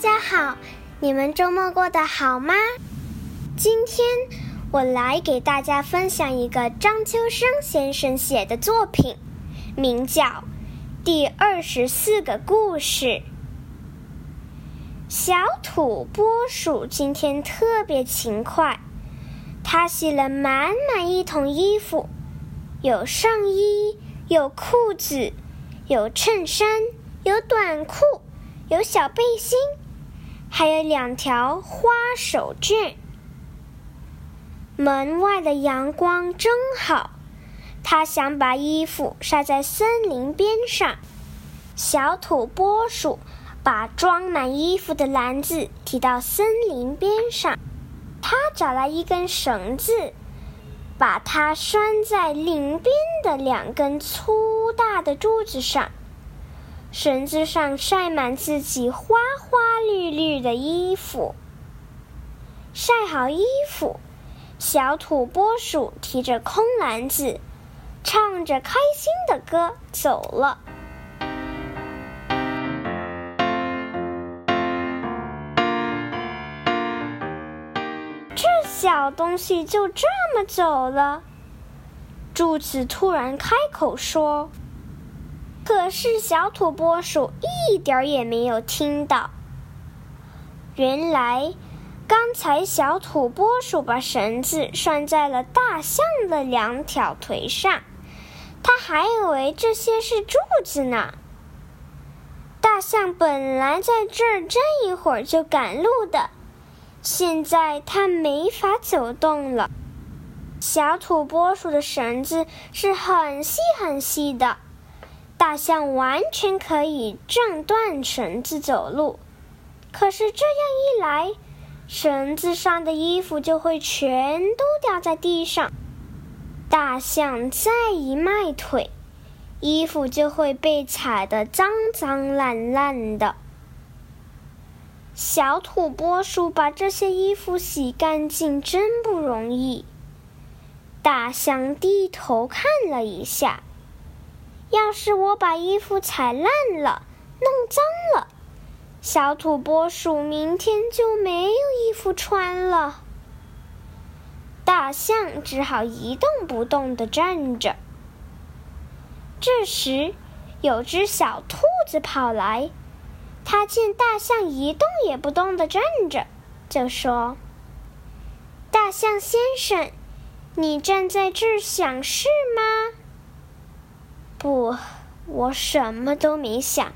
大家好，你们周末过得好吗？今天我来给大家分享一个张秋生先生写的作品，名叫《第二十四个故事》。小土拨鼠今天特别勤快，他洗了满满一桶衣服，有上衣，有裤子，有衬衫，有短裤。有小背心，还有两条花手绢。门外的阳光真好，他想把衣服晒在森林边上。小土拨鼠把装满衣服的篮子提到森林边上，他找来一根绳子，把它拴在林边的两根粗大的柱子上。绳子上晒满自己花花绿绿的衣服。晒好衣服，小土拨鼠提着空篮子，唱着开心的歌走了。这小东西就这么走了。柱子突然开口说。可是小土拨鼠一点儿也没有听到。原来，刚才小土拨鼠把绳子拴在了大象的两条腿上，它还以为这些是柱子呢。大象本来在这儿站一会儿就赶路的，现在它没法走动了。小土拨鼠的绳子是很细很细的。大象完全可以挣断绳子走路，可是这样一来，绳子上的衣服就会全都掉在地上。大象再一迈腿，衣服就会被踩得脏脏烂烂的。小土拨鼠把这些衣服洗干净真不容易。大象低头看了一下。要是我把衣服踩烂了、弄脏了，小土拨鼠明天就没有衣服穿了。大象只好一动不动地站着。这时，有只小兔子跑来，它见大象一动也不动地站着，就说：“大象先生，你站在这儿想事吗？”不，我什么都没想。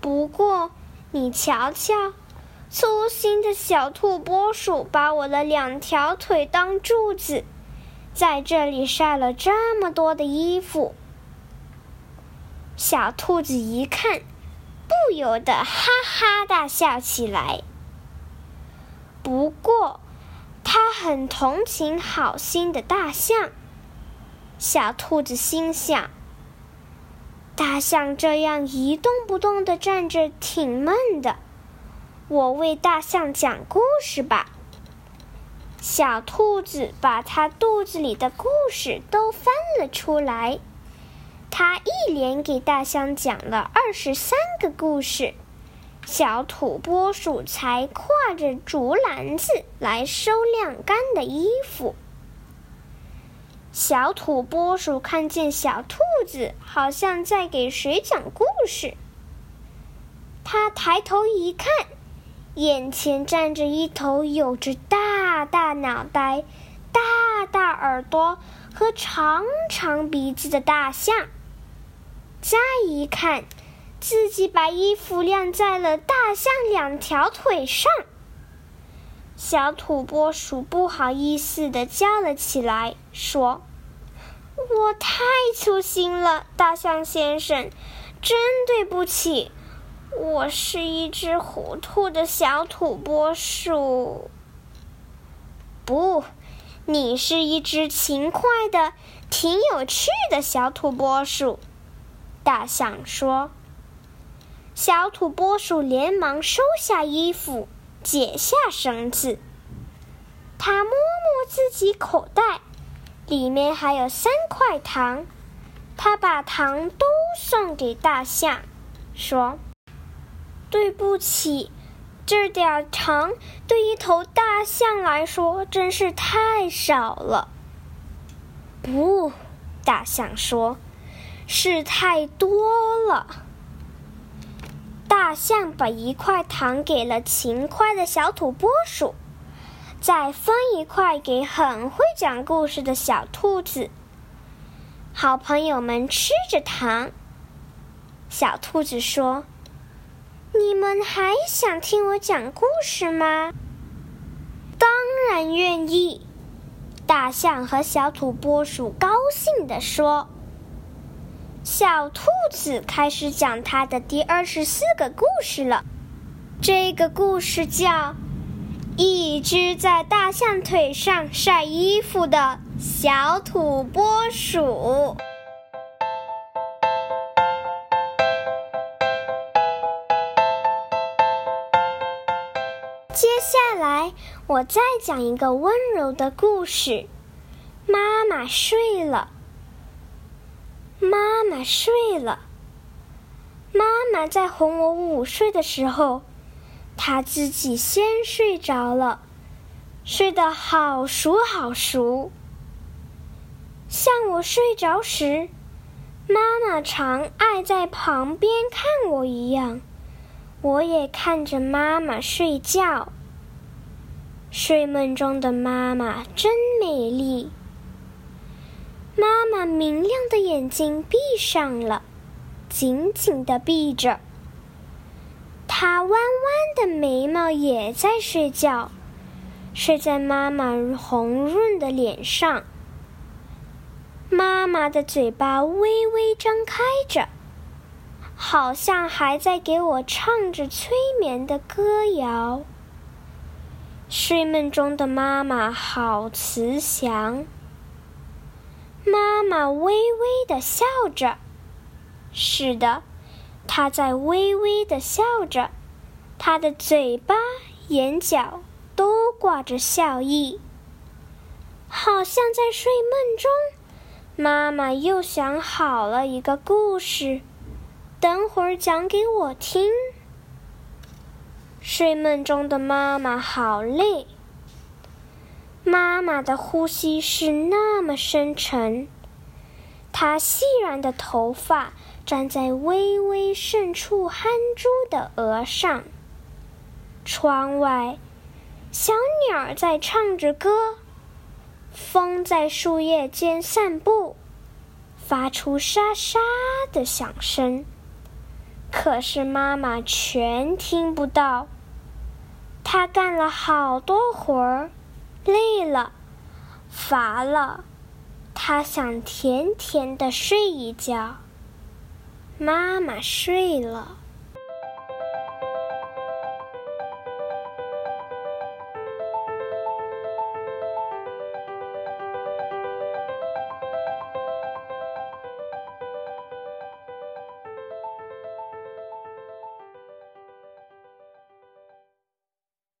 不过，你瞧瞧，粗心的小兔拨鼠把我的两条腿当柱子，在这里晒了这么多的衣服。小兔子一看，不由得哈哈大笑起来。不过，他很同情好心的大象。小兔子心想。大象这样一动不动的站着，挺闷的。我为大象讲故事吧。小兔子把它肚子里的故事都翻了出来，它一连给大象讲了二十三个故事。小土拨鼠才挎着竹篮子来收晾干的衣服。小土拨鼠看见小兔子好像在给谁讲故事，他抬头一看，眼前站着一头有着大大脑袋、大大耳朵和长长鼻子的大象。再一看，自己把衣服晾在了大象两条腿上。小土拨鼠不好意思的叫了起来，说：“我太粗心了，大象先生，真对不起，我是一只糊涂的小土拨鼠。”不，你是一只勤快的、挺有趣的小土拨鼠。”大象说。小土拨鼠连忙收下衣服。解下绳子，他摸摸自己口袋，里面还有三块糖。他把糖都送给大象，说：“对不起，这点糖对一头大象来说真是太少了。不，大象说，是太多了。大象把一块糖给了勤快的小土拨鼠，再分一块给很会讲故事的小兔子。好朋友们吃着糖，小兔子说：“你们还想听我讲故事吗？”“当然愿意。”大象和小土拨鼠高兴地说。小兔子开始讲它的第二十四个故事了。这个故事叫《一只在大象腿上晒衣服的小土拨鼠》。接下来，我再讲一个温柔的故事。妈妈睡了。妈妈睡了。妈妈在哄我午睡的时候，他自己先睡着了，睡得好熟好熟。像我睡着时，妈妈常爱在旁边看我一样，我也看着妈妈睡觉。睡梦中的妈妈真美丽。妈妈明亮的眼睛闭上了，紧紧的闭着。她弯弯的眉毛也在睡觉，睡在妈妈红润的脸上。妈妈的嘴巴微微张开着，好像还在给我唱着催眠的歌谣。睡梦中的妈妈好慈祥。妈妈微微的笑着，是的，她在微微的笑着，她的嘴巴、眼角都挂着笑意，好像在睡梦中。妈妈又想好了一个故事，等会儿讲给我听。睡梦中的妈妈好累。妈妈的呼吸是那么深沉，她细软的头发站在微微渗出汗珠的额上。窗外，小鸟在唱着歌，风在树叶间散步，发出沙沙的响声。可是妈妈全听不到。她干了好多活儿。累了，乏了，她想甜甜的睡一觉。妈妈睡了。